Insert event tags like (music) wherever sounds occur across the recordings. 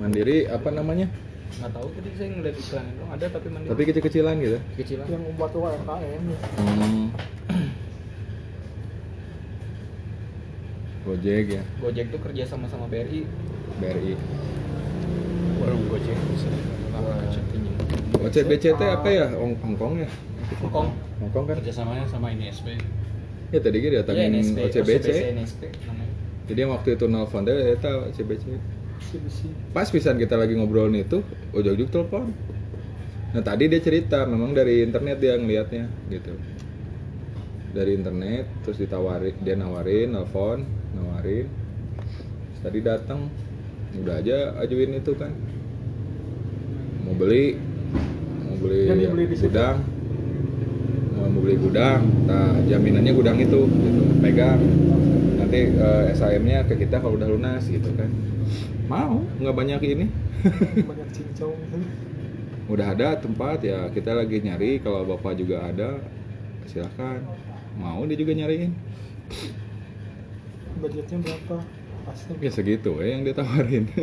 Mandiri apa namanya? nggak tahu tadi saya ngeliat iklan itu ada tapi mandiri Tapi kecil-kecilan gitu. kecilan yang membuat UMKM ya. Hmm. Gojek ya, Gojek tuh kerja sama sama BRI BRI. Warung Gojek bisa. OCBCT apa ya? Hong Hongkong ya? Hongkong Hongkong kan? Kerjasamanya sama ini SP. Ya tadi kita Iya, datangin NSP, OCBC. NSP namanya. Jadi yang waktu itu nelfon teh ya tahu OCBC. Pas pisan kita lagi ngobrolin itu, ujung-ujung telepon. Nah tadi dia cerita, memang dari internet dia ngelihatnya gitu. Dari internet, terus ditawarin, dia nawarin, nelfon, nawarin. Terus tadi datang, udah aja ajuin itu kan. Mau beli, mau beli, Yang dibeli di situ. gudang, mau beli gudang, nah jaminannya gudang itu, gitu, pegang. Nanti eh, SAM-nya ke kita kalau udah lunas gitu kan. Mau, nggak banyak ini. (laughs) banyak cincong udah ada tempat ya kita lagi nyari kalau bapak juga ada silahkan mau dia juga nyariin budgetnya berapa pasti ya segitu ya yang ditawarin (laughs)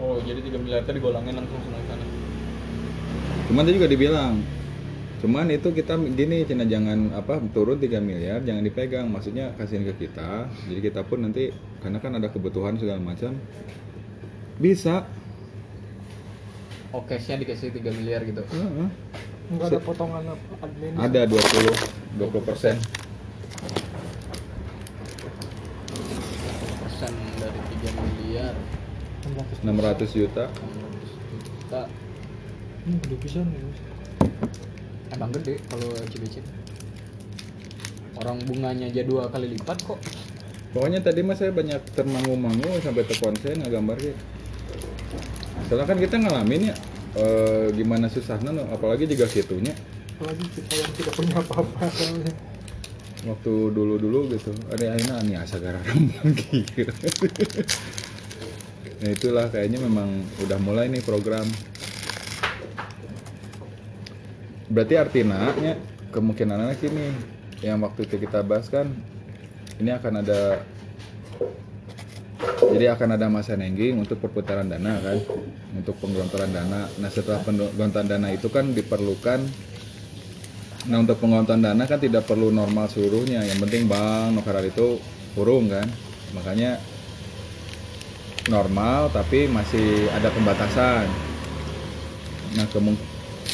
Oh jadi 3 miliar tadi digolongin langsung sama sana. cuman dia juga dibilang cuman itu kita gini cina jangan apa turun 3 miliar jangan dipegang. Maksudnya kasihin ke kita. Jadi kita pun nanti karena kan ada kebutuhan segala macam bisa. Oh cashnya dikasih 3 miliar gitu. Heeh. nggak ada potongan admin. Ada 20 20 persen. Persen dari 3 miliar. 600 juta. Kita hmm, gede pisan ya emang gede kalau CBC. Orang bunganya aja dua kali lipat kok. Pokoknya tadi mas saya banyak termangu-mangu sampai terkonsen ngegambar gitu. Soalnya kan kita ngalamin ya eh, gimana susahnya no, apalagi juga situnya apalagi kita yang tidak punya apa-apa waktu dulu-dulu gitu ada akhirnya ani asa gararam lagi (laughs) nah itulah kayaknya memang udah mulai nih program berarti artinya nya, kemungkinannya gini yang waktu itu kita bahas kan ini akan ada jadi akan ada masa nengging untuk perputaran dana kan untuk penggelontoran dana. Nah setelah penggelontoran dana itu kan diperlukan nah untuk penggelontoran dana kan tidak perlu normal seluruhnya yang penting bank nokaral itu kurung kan. Makanya normal tapi masih ada pembatasan. Nah kemung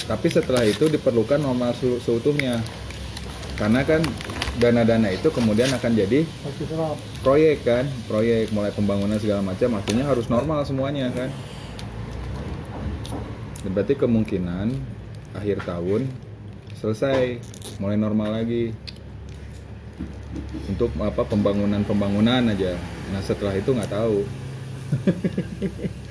tapi setelah itu diperlukan normal se- seutuhnya. Karena kan dana-dana itu kemudian akan jadi proyek kan proyek mulai pembangunan segala macam artinya harus normal semuanya kan. Berarti kemungkinan akhir tahun selesai mulai normal lagi. Untuk apa pembangunan pembangunan aja. Nah setelah itu nggak tahu (laughs)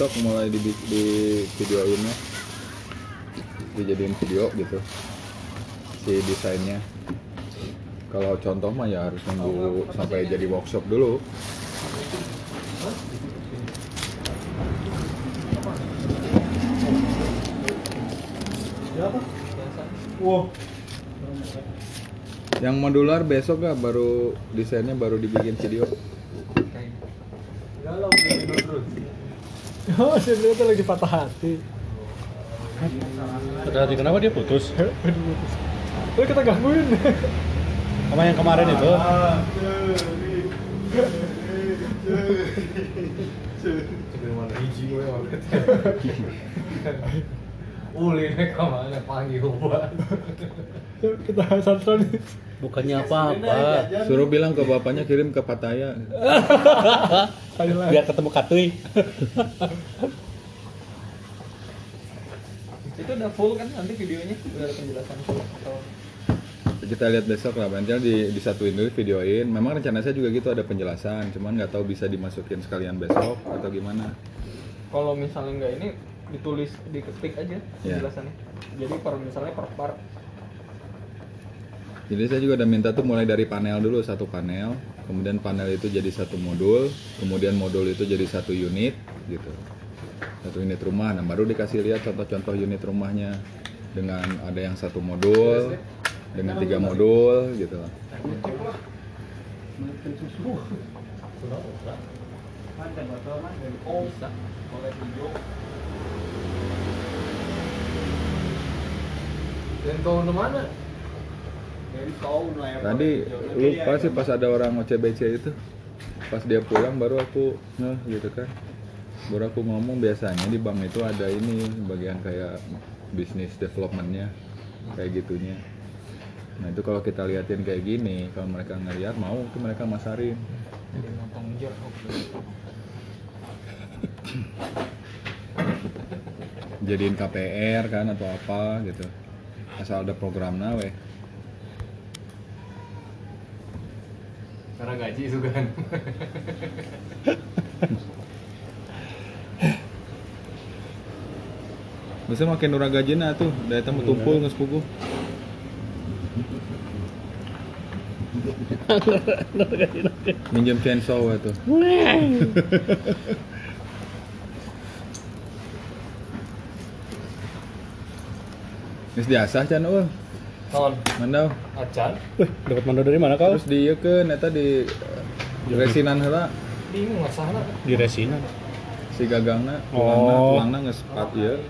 besok mulai di, di videoinnya dijadiin video gitu. Si desainnya. Kalau contoh mah ya harus nunggu sampai jadi workshop dulu. Wow yang modular besok gak? Baru desainnya baru dibikin video. Galau terus oh si Bro tuh lagi patah hati Terhati kenapa dia putus? Aduh, Terus kita gangguin Sama yang kemarin itu. (laughs) Uli nih ke mana? Panggil buat. Kita santron Bukannya apa-apa. suruh bilang ke bapaknya kirim ke Pattaya. Biar ketemu Katui. Itu udah full kan nanti videonya? Udah ada penjelasan full. Atau kita lihat besok lah nanti di disatuin dulu videoin. Memang rencana saya juga gitu ada penjelasan. Cuman nggak tahu bisa dimasukin sekalian besok atau gimana. Kalau misalnya nggak ini ditulis diketik aja Ya. penjelasannya. Jadi per misalnya per part Jadi saya juga udah minta tuh mulai dari panel dulu satu panel, kemudian panel itu jadi satu modul, kemudian modul itu jadi satu unit gitu. Satu unit rumah, nah baru dikasih lihat contoh-contoh unit rumahnya dengan ada yang satu modul, dengan tiga modul gitu. Dan kau? Tadi lupa sih pas ada orang OCBC itu, pas dia pulang baru aku ngeh gitu kan. Baru aku ngomong biasanya di bank itu ada ini bagian kayak bisnis developmentnya kayak gitunya. Nah itu kalau kita liatin kayak gini, kalau mereka ngeliat mau itu mereka masarin. Jadi nonton jer. Jadiin KPR kan atau apa gitu. Asal ada programnya weh. Karena gaji itu kan. Bisa makin nurah gajina tuh, daya tamu tumpul nggak sepugu. (laughs) Minjem chainsaw itu. (laughs) Wis diasah can ul. Kawan, Mandau. acan. Wih, dapat mando dari mana kau? Terus di ke neta di di resinan heula Bingung masalah. Di resinan. si gagangna, tulangna, Oh. tulangna geus sepat ieu.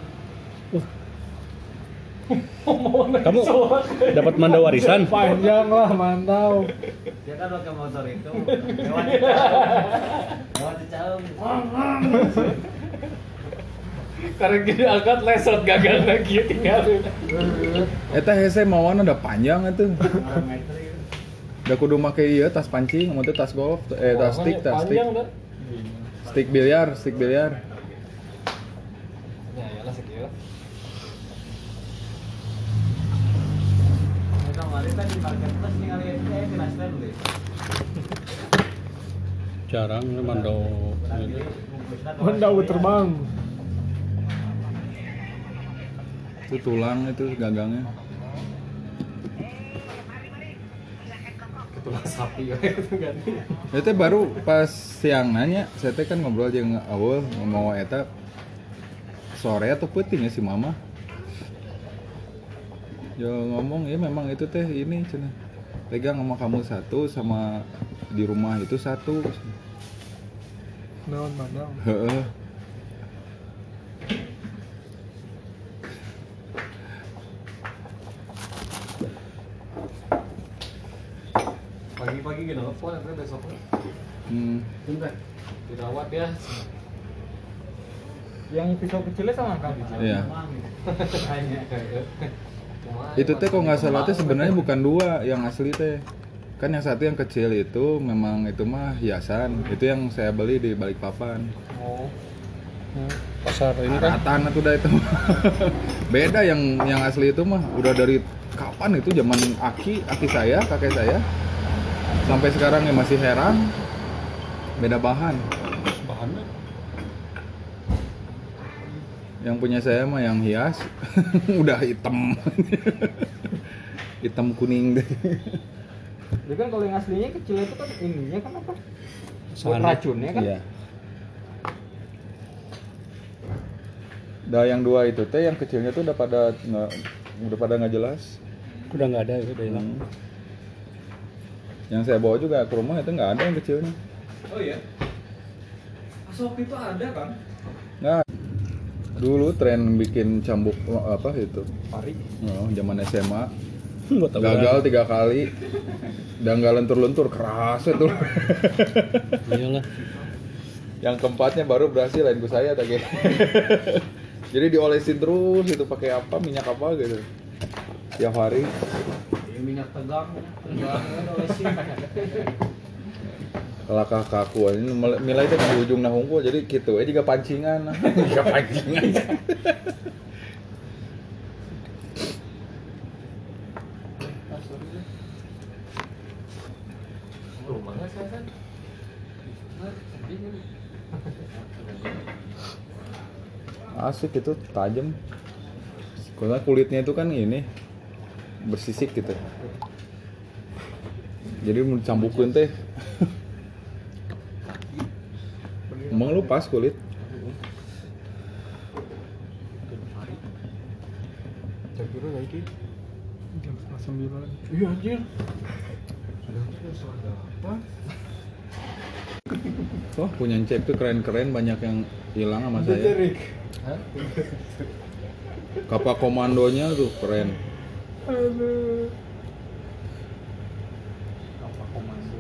Kamu dapat mando warisan? Panjang lah, mantau. Dia kan pakai motor itu (laughs) lewat lewat jauh Karena gini angkat lesot gagal lagi tinggalin. Eta hese mauan ada panjang atuh. meter itu Udah kudu make ieu tas pancing, mau tas golf, eh tas stick, tas stick. Stick biliar, stick biliar. Ya, ya lah sekian. Itu tulang itu gagangnya. Sapi (laughs) itu ganti. Itu baru pas siang nanya, saya teh kan ngobrol jeung awal mau eta sore atau peuting ya si mama. Yo ngomong ya memang itu teh ini cenah. Pegang sama kamu satu sama di rumah itu satu. Naon mandang. Heeh. Pagi-pagi gini telepon nanti besok Hmm. dirawat ya. Yang pisau kecilnya sama kan? Iya. (laughs) (laughs) Itu teh kok nggak salah teh sebenarnya bukan dua yang asli teh. Kan yang satu yang kecil itu memang itu mah hiasan. Itu yang saya beli di Balikpapan. Oh. Pasar ini kan Ratan itu udah itu. (laughs) Beda yang yang asli itu mah udah dari kapan itu zaman aki, aki saya, kakek saya. Sampai sekarang ya masih heran. Beda bahan. bahannya Yang punya saya mah yang hias (laughs) udah hitam. (laughs) hitam kuning deh. Jadi kan kalau yang aslinya kecil itu kan ininya kan apa? Buat racunnya kan? Iya. Dah yang dua itu teh yang kecilnya tuh udah pada nggak udah pada nggak jelas. udah nggak ada itu udah hilang. Hmm. Yang saya bawa juga ke rumah itu nggak ada yang kecilnya. Oh iya. Asok itu ada kan? Nggak. Dulu tren bikin cambuk apa itu? Pari. Oh, zaman SMA (laughs) gagal tiga kali dan nggak lentur-lentur keras itu. (laughs) Iyalah. yang keempatnya baru berhasil lain gue saya tadi. (laughs) Jadi diolesin terus itu pakai apa minyak apa gitu. Tiap hari. Minyak tegang. Kakakku ini milai teh di ujung nah hungkul jadi gitu eh juga pancingan. (laughs) Juga pancingan. Asik itu tajam. Karena kulitnya itu kan ini bersisik gitu. Jadi mau dicambukin teh. Emang lu pas kulit? Saya kira lagi jam setengah sembilan. Iya anjir. Wah punya cek tuh keren-keren banyak yang hilang sama saya. Kapal komandonya tuh keren Aduh. Apa komando?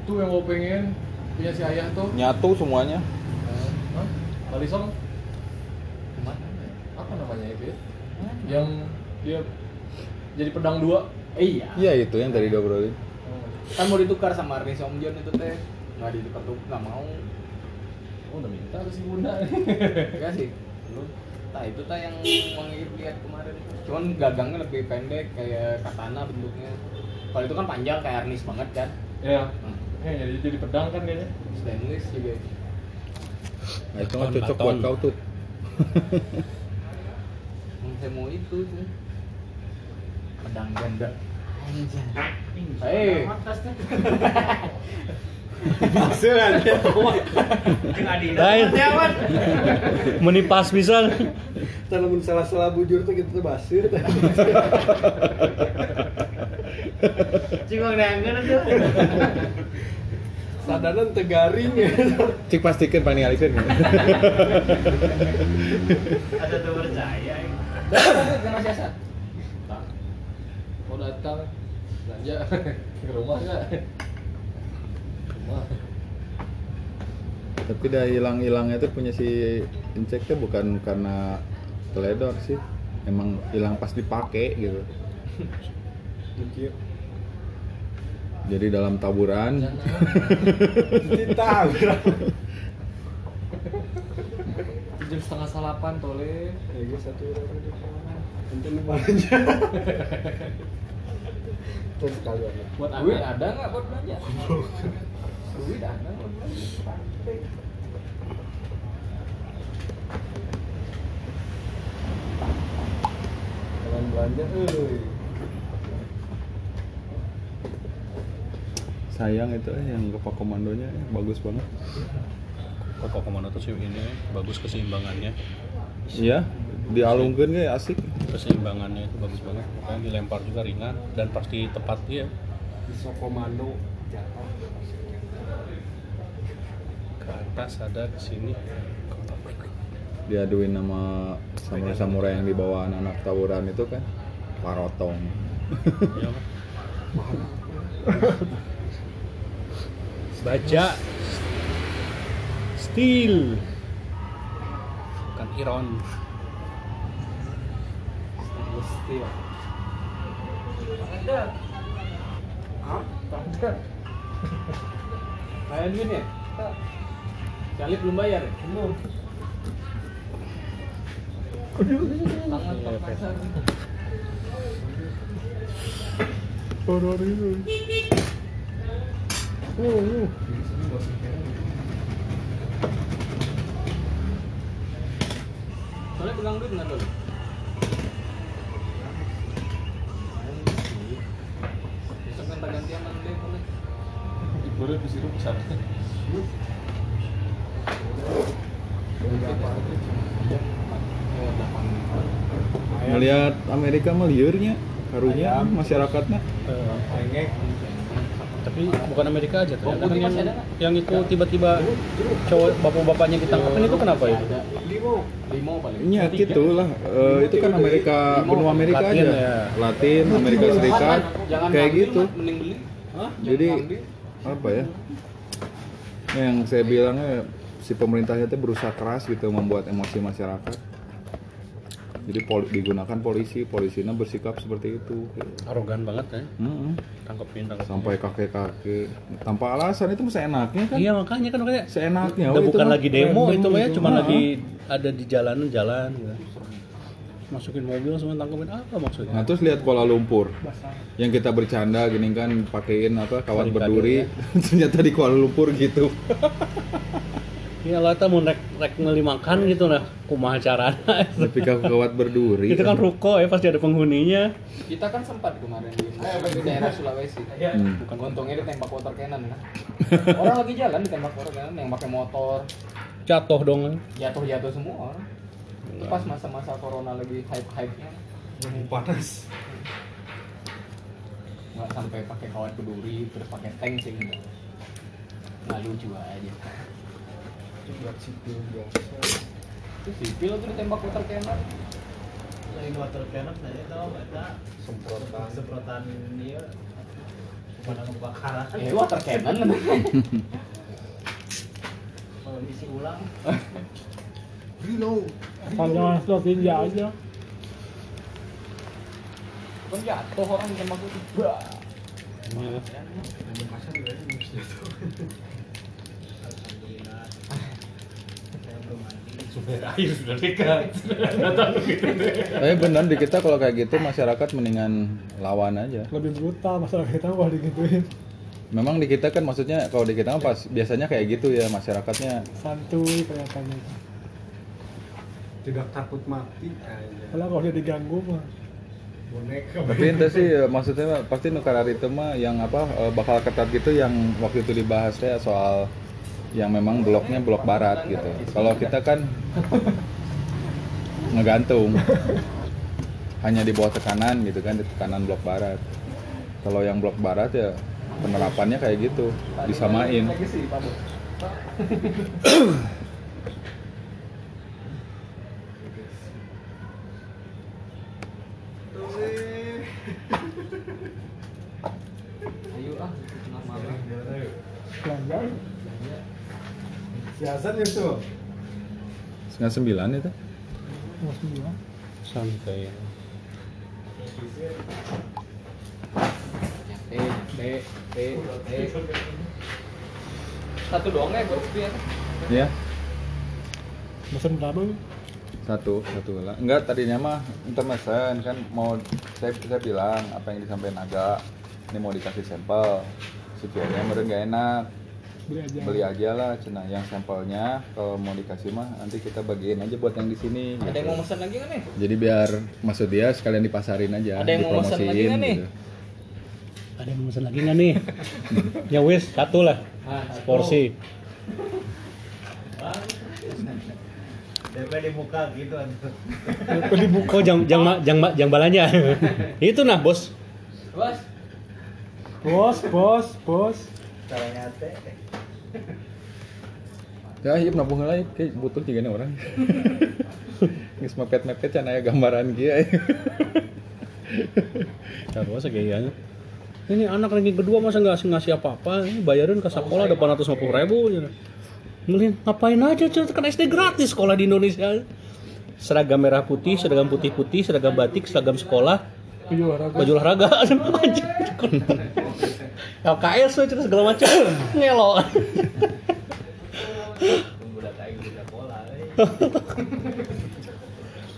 Itu yang gue pengen punya si ayah tuh. nyatu semuanya Hah? Balisong Ke mana? apa namanya itu ya? Yang dia jadi pedang dua. Iya. iya itu yang tadi diobrolin Kan mau ditukar sama Rini Somjon itu teh. Nggak ditukar tuh, nggak mau. Oh udah minta ke si bunda. Enggak sih. Belum. Nah itu tah yang mengikut lihat kemarin. Cuman gagangnya lebih pendek kayak katana bentuknya. Kalau itu kan panjang kayak harnis banget kan. Iya. Hmm. Eh jadi jadi pedang kan kayaknya. Stainless juga. nah itu mah Baton, cocok buat kau tuh Saya mau itu sih. Pedang ganda. (laughs) Hei. Lain. Menipas bisa. Kalau salah-salah bujur tuh gitu basir. Cingong neangan aja. Sadanan tegaring ya. cik pastikan pani alikeun Ada tuh percaya. Jangan siasat. Mau datang belanja ke rumah nggak? Rumah. tapi dah hilang-hilangnya tuh punya si insek tuh bukan karena teledor sih emang hilang pas dipakai gitu jadi dalam taburan Kita Jam setengah salapan tole. Ya gue satu orang di kanan. Nanti lu belanja. Terus sekali aja. Buat ada nggak buat belanja? Buat belanja. Eh. sayang itu eh, yang kepak komandonya eh, bagus banget Koko komando tuh sih ini bagus keseimbangannya. iya dialungkan kayak asik Keseimbangannya itu bagus banget. Makanya dilempar juga ringan dan pasti tepat dia. Bisa komando jatuh. Ke atas ada ke sini. diaduin nama samurai-samurai yang dibawa anak-anak tawuran itu kan parotong Iya. Baca Steel Bukan Iron Mesti. Ada. Kayak gini ya? Kali belum bayar ya? Belum. Tangan. Horor itu. Oh, Soalnya pegang duit nggak dulu? Besok minta gantian nanti boleh. Situ besar. Oh, delapan. Melihat Amerika mah liurnya karunya masyarakatnya Engek. Tapi bukan Amerika aja ternyata kan yang, masih ada nggak? yang itu tiba-tiba cowok bapak-bapaknya ditangkapin itu kenapa itu? Ada. Limo. Limo paling. Iya gitu lah Eh, itu kan Amerika benua Amerika Latin aja ya. Latin Amerika Serikat Jangan kayak gitu? Jadi apa ya yang saya bilangnya si pemerintahnya itu berusaha keras gitu membuat emosi masyarakat. Jadi poli- digunakan polisi polisinya bersikap seperti itu. Arogan banget ya. Mm-mm. Tangkepin, tangkepin. sampai kakek kakek tanpa alasan itu masa enaknya kan? Iya makanya kan makanya seenaknya. Udah oh, itu bukan lagi demo itu ya, cuma lagi ada di jalanan jalan gitu. Masukin mobil semua tangkapin apa maksudnya? Nah terus lihat Kuala Lumpur. Yang kita bercanda gini kan pakein apa kawat berduri. (laughs) ternyata di Kuala Lumpur gitu (laughs) Ya lah kita mau rek rek ngeli makan gitu nah kumaha carana. tapi kau kawat berduri Itu kan ruko ya pasti ada penghuninya. Kita kan sempat kemarin di, di daerah Sulawesi. Hmm. Bukan untungnya ditembak water cannon kan. (laughs) Orang lagi jalan ditembak water cannon yang pakai motor, Jatuh dong. jatuh-jatuh semua orang. Itu pas masa-masa corona lagi hype-hype-nya. panas Nggak sampai pakai kawat berduri terus pakai tank sih. Nggak lucu aja. Buat sipil biasa Itu sipil tuh ditembak water cannon. Lain water cannon aja tau tak semprotan semprotan dia pemadam kebakaran Eh water cannon. (laughs) kalau isi ulang reload Kalau slot ninja aja. Kan jatuh orang ditembak itu. Bah. Iya. alhamdulillah saya belum mandi Sumber air sudah dekat. Datang gitu deh. tapi benar di kita kalau kayak gitu masyarakat mendingan lawan aja Lebih brutal masalah kita kalau digituin. memang di kita kan maksudnya kalau di kita kan pas biasanya kayak gitu ya masyarakatnya Santuy kelihatannya. tidak takut mati aja Kalau kalau dia diganggu mah boneka tapi itu sih eh, maksudnya pasti nukar itu mah yang apa eh, bakal ketat gitu yang waktu itu dibahas ya soal yang memang bloknya blok barat gitu. Kalau kita kan ngegantung. Hanya di bawah tekanan gitu kan di tekanan blok barat. Kalau yang blok barat ya penerapannya kayak gitu disamain (coughs) Lagi sih, Pak. Bos. Ayo ah, tengah malam. pelanggan. Siasat itu setengah sembilan itu Mas bilang. Santai. Satu doang ya buat sepian. ya Mesen berapa? satu satu lah enggak tadinya mah intermesen kan mau saya saya bilang apa yang disampaikan agak ini mau dikasih sampel supirnya meren gak enak Beli aja. beli aja lah cina yang sampelnya kalau mau dikasih mah nanti kita bagiin aja buat yang di sini Ada yang gitu. mau mesen lagi nggak nih? jadi biar maksud dia sekalian dipasarin aja Ada yang mau mesen lagi nggak nih? gitu. Ada yang pesan lagi nggak nih? (laughs) ya wis satu lah. Ah, Porsi. DP di muka gitu Oh jang jang jang jang balanya. (laughs) Itu nah bos. Bos, Bos, bos, bos. Ya iya nabung lah kayak butuh juga nih orang (laughs) Geus mepet-mepet can aya gambaran kia Taruh segayanya. Ini anak ranking kedua masa nggak ngasih ngasih apa-apa? Ini bayarin ke sekolah ada 450 ribu. Gitu. Mending ngapain aja cuy kan SD gratis sekolah di Indonesia. Seragam merah putih, seragam putih putih, seragam batik, seragam sekolah, Baju olahraga. baju olahraga, (laughs) anjing. (laughs) LKS cerita segala macam. (coughs) Ngelo. (coughs)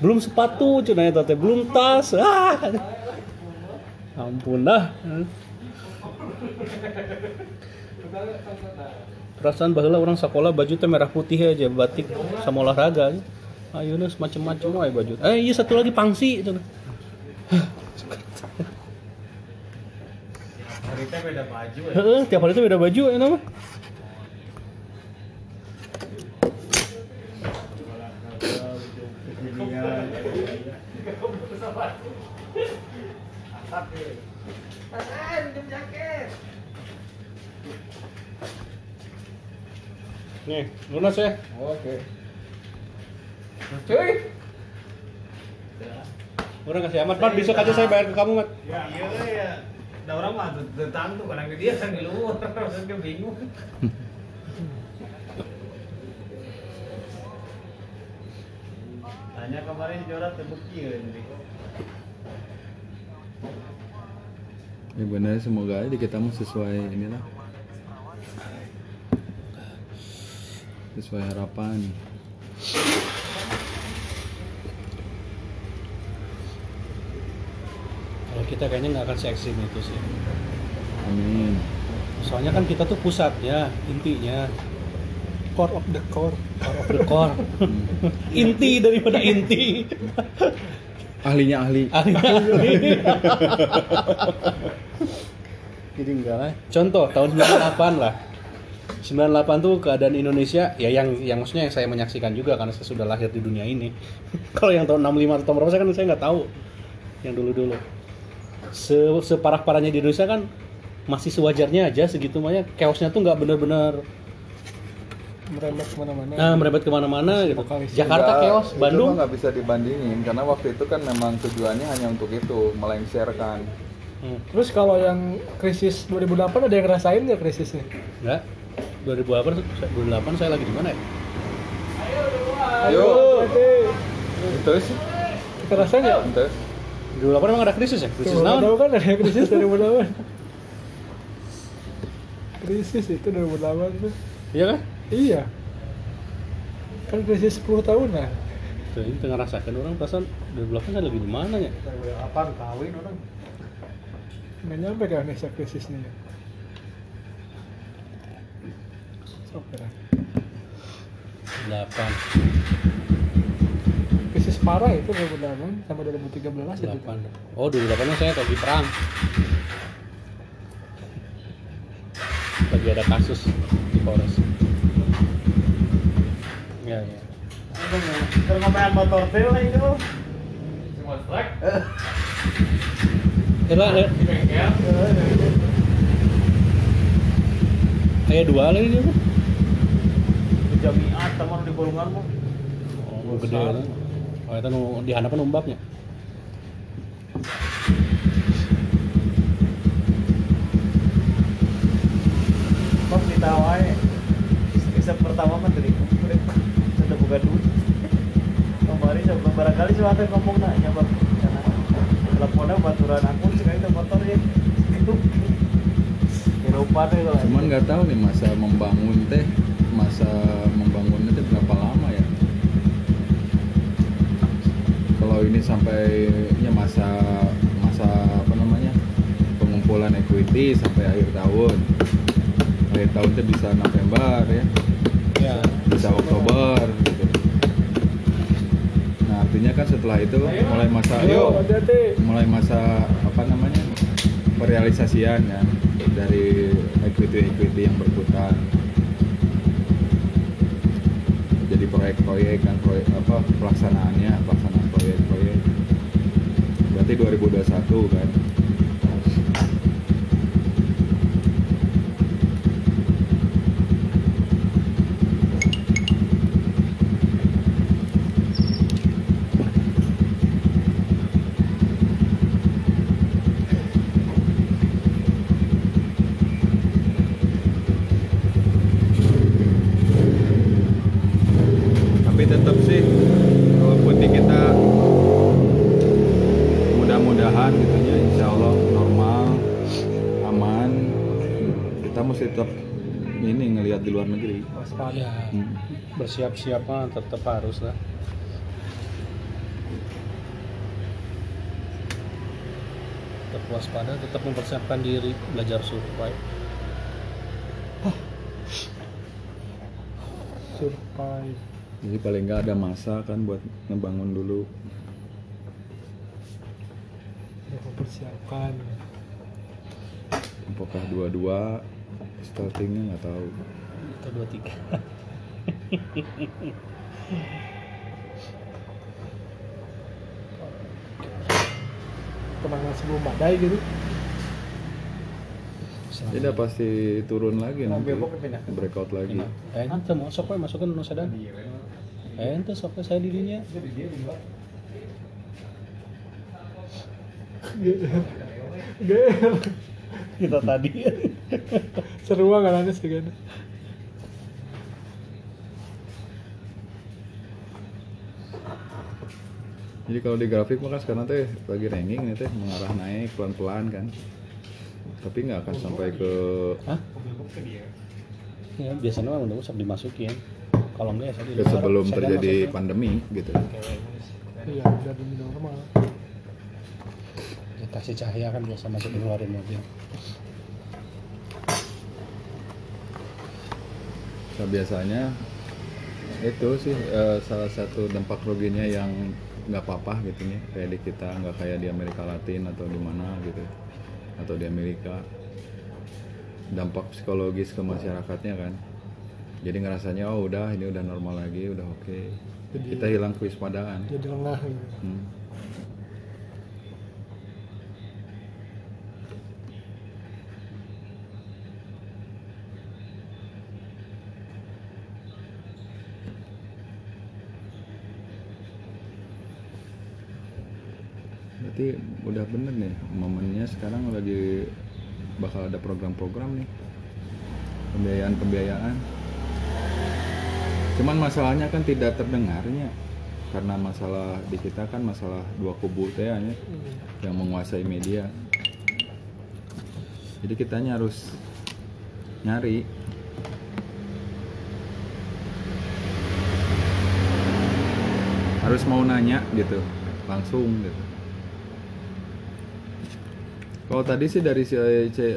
belum sepatu cina eta teh belum tas ah ampun dah perasaan bahula orang sekolah baju teh merah putih aja batik sama olahraga ayo nih macam-macam wae baju eh iya satu lagi pangsi cenah. Hari teh beda baju ya? Heeh, tiap hari itu beda baju ya nama? Nih lunas ya? Oke. Cuy. orang kasih amat mat. Besok aja saya bayar ke kamu mat. Iya ya ada orang mah tentang tuh kadang dia kan di luar (laughs) dia bingung. Tanya kemarin jorat terbukti ya jadi ya benar semoga aja kita mah sesuai inilah. Sesuai harapan kita kayaknya nggak akan se ekstrim itu sih. Amin. Soalnya kan kita tuh pusat ya intinya. Core of the core. Core of the core. Inti daripada inti. Ahlinya ahli. Ahli. Jadi enggak lah. Contoh tahun 98 lah. 98 tuh keadaan Indonesia ya yang yang maksudnya yang saya menyaksikan juga karena saya sudah lahir di dunia ini. (laughs) Kalau yang tahun 65 atau tahun berapa saya kan saya nggak tahu. Yang dulu-dulu Se separah parahnya di Indonesia kan masih sewajarnya aja segitu banyak chaosnya tuh nggak bener-bener merembet ke mana-mana. Nah merembet ke mana-mana gitu. Jakarta Enggak, chaos itu Bandung. nggak bisa dibandingin karena waktu itu kan memang tujuannya hanya untuk itu melengsarkan. Hmm, terus kalau yang krisis 2008 ada yang ngerasain nggak krisisnya? Enggak 2008 2008 saya lagi di mana ya? Ayo. Oke. terus kita rasain ya terus 2008 emang ada krisis ya? Krisis naon? tahu kan ada krisis 2008 krisis itu 2008 tuh. Iya kan? Iya. Kan krisis 10 tahun lah. Tuh, ini tengah rasakan orang perasaan 2008 saya lagi di mana ya? 2008 kawin orang. nggak nyampe ke Indonesia krisisnya ya. Lah. 8 krisis parah itu 2008 sampai 2013 itu 8 oh 2008 nya saya lagi perang lagi ada kasus di Polres ya ya Kalau ngomongin motor lah itu. Eh, lah, eh, kayak dua lagi dia. Jamiat teman di golongan mah. Oh, gede lah. Oh, itu nu di hadapan umbapnya. Kok ditawai. Kisah pertama mah dari kumpul. Sudah buka duit. Kemarin sebelum barangkali suatu yang ngomong nanya bang. Karena teleponnya baturan aku sekali itu motor ya. Itu. Eropa deh kalau. cuman nggak tahu nih masa membangun teh masa membangunnya teh berapa lama ya kalau ini sampai ya masa masa apa namanya pengumpulan equity sampai akhir tahun akhir tahun teh bisa November ya Ya. bisa Oktober gitu. nah artinya kan setelah itu mulai masa Yo, yuk hati-hati. mulai masa apa namanya perealisasian ya dari equity equity yang berputar jadi proyek-proyek dan proyek apa pelaksanaannya pelaksanaan proyek-proyek berarti 2021 kan tapi tetap sih kalau putih kita mudah-mudahan gitu ya insya Allah normal aman kita mesti tetap ini ngelihat di luar negeri Ya, Hmm. bersiap-siap mah tetap harus lah. Tetap waspada, tetap mempersiapkan diri, belajar survive. survive. Jadi paling nggak ada masa kan buat ngebangun dulu. Ya, mempersiapkan. Apakah dua-dua startingnya? Nggak tahu Atau dua tiga. penanganan sebelum badai gitu tidak pasti turun lagi nanti kok pindah. breakout lagi Eh, ente mau sok masukin nu sedan. Eh, ente sok saya dirinya. Gel. Kita tadi. seru banget aneh sih kan Jadi kalau di grafik mah kan sekarang teh lagi ranking nih teh mengarah naik pelan-pelan kan. Tapi nggak akan sampai ke Hah? Ya, biasanya mah udah usah dimasukin. Kalau enggak ya saya di sebelum terjadi masukin. pandemi gitu. iya udah demi normal Deteksi cahaya kan biasa masuk keluarin mobil. Nah, biasanya itu sih eh, salah satu dampak ruginya yang nggak apa-apa gitu ya kayak di kita nggak kayak di Amerika Latin atau di mana gitu. Atau di Amerika. Dampak psikologis ke masyarakatnya kan. Jadi ngerasanya oh udah ini udah normal lagi udah oke. Jadi- kita hilang kewaspadaan jadi lengah gitu. Hmm. Berarti udah bener nih momennya sekarang lagi bakal ada program-program nih pembiayaan-pembiayaan. Cuman masalahnya kan tidak terdengarnya karena masalah di kita kan masalah dua kubu teh ya, yang menguasai media. Jadi kitanya harus nyari harus mau nanya gitu langsung gitu. Kalau tadi sih dari si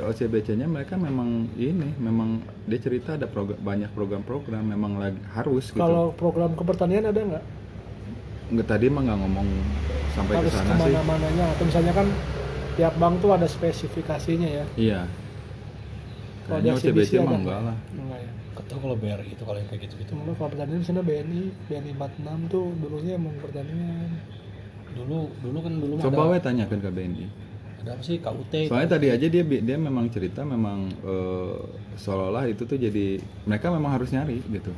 OCBC-nya mereka memang ini memang dia cerita ada program, banyak program-program memang lagi harus gitu. Kalau program kepertanian ada nggak? Nggak tadi mah nggak ngomong sampai ke Harus sana sih. ke mana-mananya atau misalnya kan tiap bank tuh ada spesifikasinya ya. Iya. Kalau Kayaknya di OCBC mah nggak? enggak lah. Enggak ya. Ketemu kalau BRI itu kalau yang kayak gitu-gitu. Cuma kalau pertanian misalnya BNI, BNI 46 tuh dulunya emang pertanian. Dulu dulu kan dulu Coba ada, we tanyakan ke BNI. Ada apa sih KUT. Soalnya tadi aja dia dia memang cerita memang eh, seolah-olah itu tuh jadi mereka memang harus nyari gitu.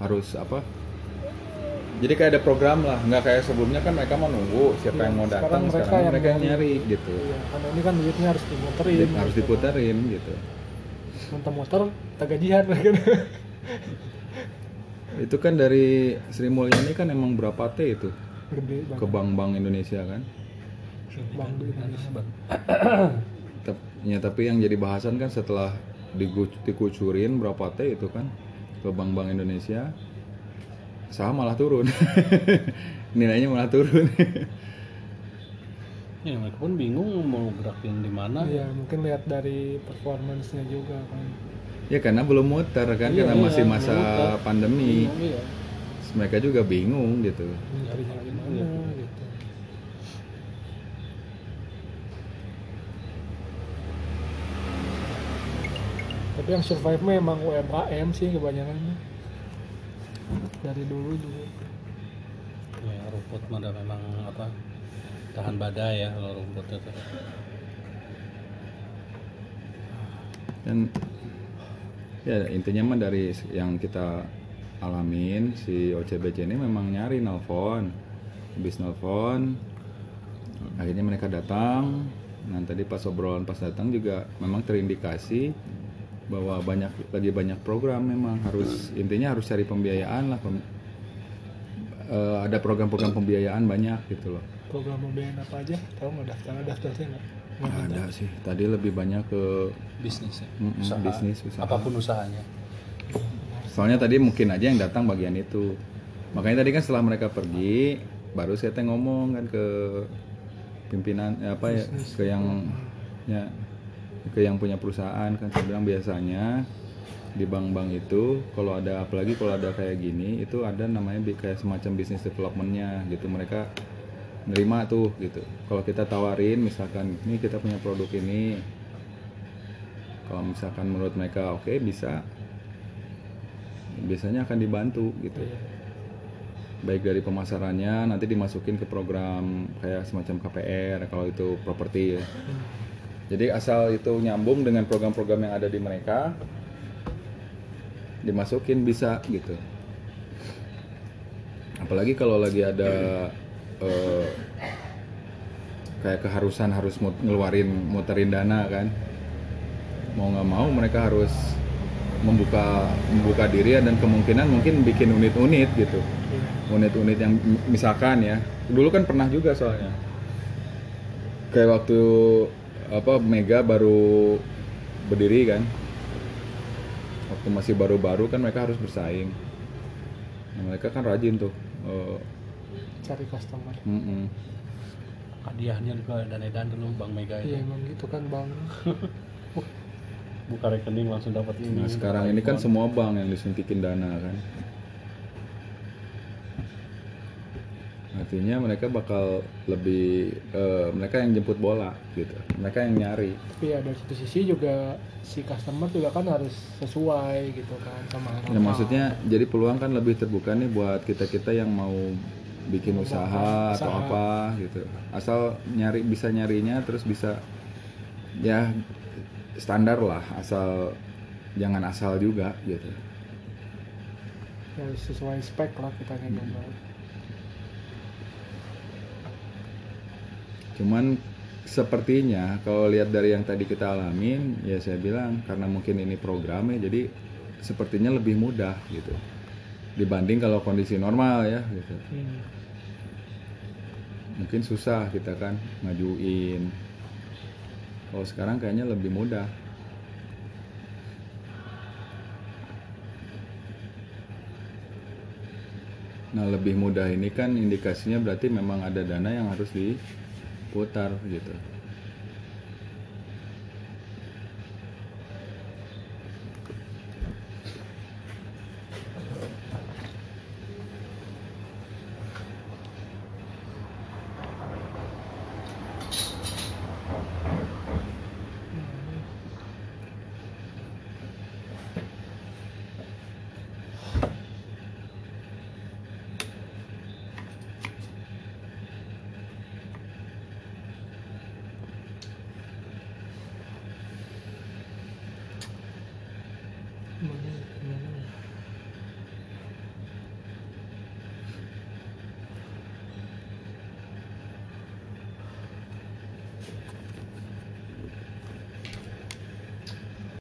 Harus apa? Jadi kayak ada program lah, nggak kayak sebelumnya kan mereka mau nunggu siapa Iya, yang mau sekarang datang, mereka sekarang yang mereka yang nyari. gitu. Iya, karena ini kan duitnya harus dimuterin. Jadi harus diputerin gitu. Muter-muter, tak gajian mereka. (laughs) Itu kan dari Sri Mulyani kan emang berapa T itu Gede ke bank-bank Indonesia kan? Tep- ya, tapi yang jadi bahasan kan setelah dikucurin berapa T itu kan ke bank-bank Indonesia saham malah turun (laughs) nilainya malah turun Ya, mereka pun bingung mau gerakin di mana. Iya, mungkin lihat dari performance-nya juga kan. ya karena belum muter kan Iya, karena iya, masih masa muter. pandemi Bingung, iya. mereka juga bingung gitu Menterinya gimana gitu. Tapi yang survive memang UMKM sih kebanyakan. Dari dulu juga. Ya, rumput mah ada memang apa tahan badai ya kalau rumput itu. dan ya intinya mah dari yang kita alamin si OCBC ini memang nyari nelfon habis nelfon akhirnya mereka datang nah tadi pas obrolan pas datang juga memang terindikasi bahwa banyak lagi banyak program memang harus intinya harus cari pembiayaan lah pem- eh, ada program-program pembiayaan banyak gitu loh Program pembiayaan apa aja? Tahu nggak daftar daftarnya nggak? Nggak ada sih tadi lebih banyak ke Bisnis ya. Usaha. bisnis, usaha. Apa pun usahanya. Soalnya tadi mungkin aja yang datang bagian itu. Makanya tadi kan setelah mereka pergi, baru saya teh ngomong kan ke pimpinan eh, apa ya ke yang ya ke yang punya perusahaan kan saya bilang biasanya di bank-bank itu kalau ada apalagi kalau ada kayak gini itu ada namanya kayak semacam bisnis developmentnya gitu. Mereka nerima tuh gitu. Kalau kita tawarin misalkan ini kita punya produk ini. Kalau misalkan menurut mereka oke bisa. Biasanya akan dibantu gitu. Iya. baik dari pemasarannya nanti dimasukin ke program kayak semacam KPR kalau itu properti ya. Jadi asal itu nyambung dengan program-program yang ada di mereka dimasukin bisa gitu. Apalagi kalau lagi ada eh, kayak keharusan harus ngeluarin muterin dana kan. Mau nggak mau mereka harus membuka membuka diri dan kemungkinan mungkin bikin unit-unit gitu unit-unit yang misalkan ya dulu kan pernah juga soalnya kayak waktu apa Mega baru berdiri kan waktu masih baru-baru kan mereka harus bersaing Nah, mereka kan rajin tuh Eh, Cari customer. mm-mm. Hadiahnya juga dan edan dulu Bang Mega Iya itu. emang gitu kan bang. (laughs) buka rekening langsung dapat ini Nah sekarang ini kan semua bank yang disuntikin dana kan. Artinya mereka bakal lebih eh, mereka yang jemput bola gitu. Mereka yang nyari. tapi ya dari satu sisi juga si customer juga kan harus sesuai gitu kan sama harapan Ya maksudnya jadi peluang kan lebih terbuka nih buat kita-kita yang mau bikin usaha atau Usaha. apa gitu. Asal nyari bisa nyarinya terus bisa ya standar lah asal jangan asal juga gitu. ya, sesuai spek lah kita nyoba Cuman sepertinya kalau lihat dari yang tadi kita alamin, ya saya bilang karena mungkin ini program ya, jadi sepertinya lebih mudah gitu dibanding kalau kondisi normal ya gitu. Hmm. Mungkin susah kita kan ngajuin. Kalau sekarang kayaknya lebih mudah. Nah lebih mudah ini kan indikasinya berarti memang ada dana yang harus diputar gitu.